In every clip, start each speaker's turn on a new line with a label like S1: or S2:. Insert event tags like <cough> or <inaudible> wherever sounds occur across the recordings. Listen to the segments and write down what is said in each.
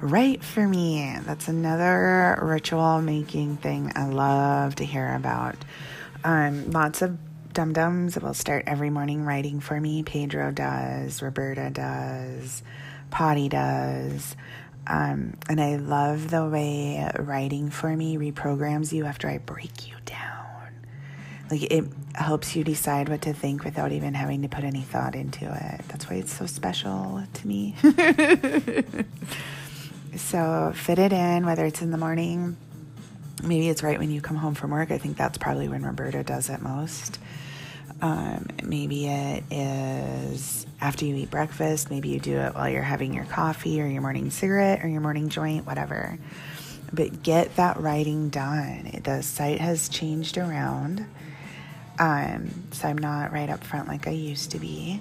S1: write for me. That's another ritual making thing I love to hear about. Um, lots of dum dums will start every morning writing for me. Pedro does, Roberta does, Potty does. Um, and I love the way writing for me reprograms you after I break you down. Like it helps you decide what to think without even having to put any thought into it. That's why it's so special to me. <laughs> so fit it in, whether it's in the morning, maybe it's right when you come home from work. I think that's probably when Roberta does it most. Um, maybe it is after you eat breakfast. Maybe you do it while you're having your coffee or your morning cigarette or your morning joint, whatever. But get that writing done. The site has changed around. Um, so I'm not right up front like I used to be.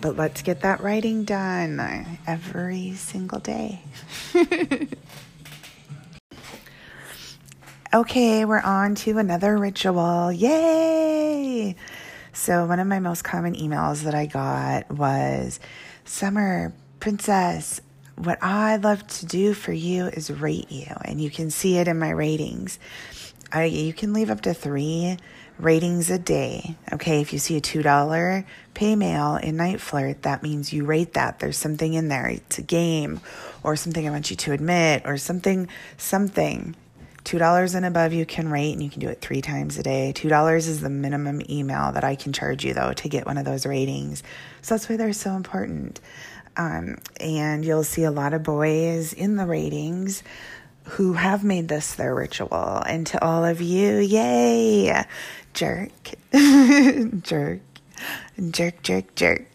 S1: But let's get that writing done every single day. <laughs> okay, we're on to another ritual. Yay! So, one of my most common emails that I got was Summer, Princess, what I love to do for you is rate you. And you can see it in my ratings. I, you can leave up to three ratings a day. Okay, if you see a $2 pay mail in NiteFlirt, that means you rate that. There's something in there. It's a game or something I want you to admit or something, something. $2 and above you can rate and you can do it three times a day. $2 is the minimum email that I can charge you though to get one of those ratings. So that's why they're so important. Um, and you'll see a lot of boys in the ratings who have made this their ritual. And to all of you, yay! Jerk, <laughs> jerk, jerk, jerk, jerk.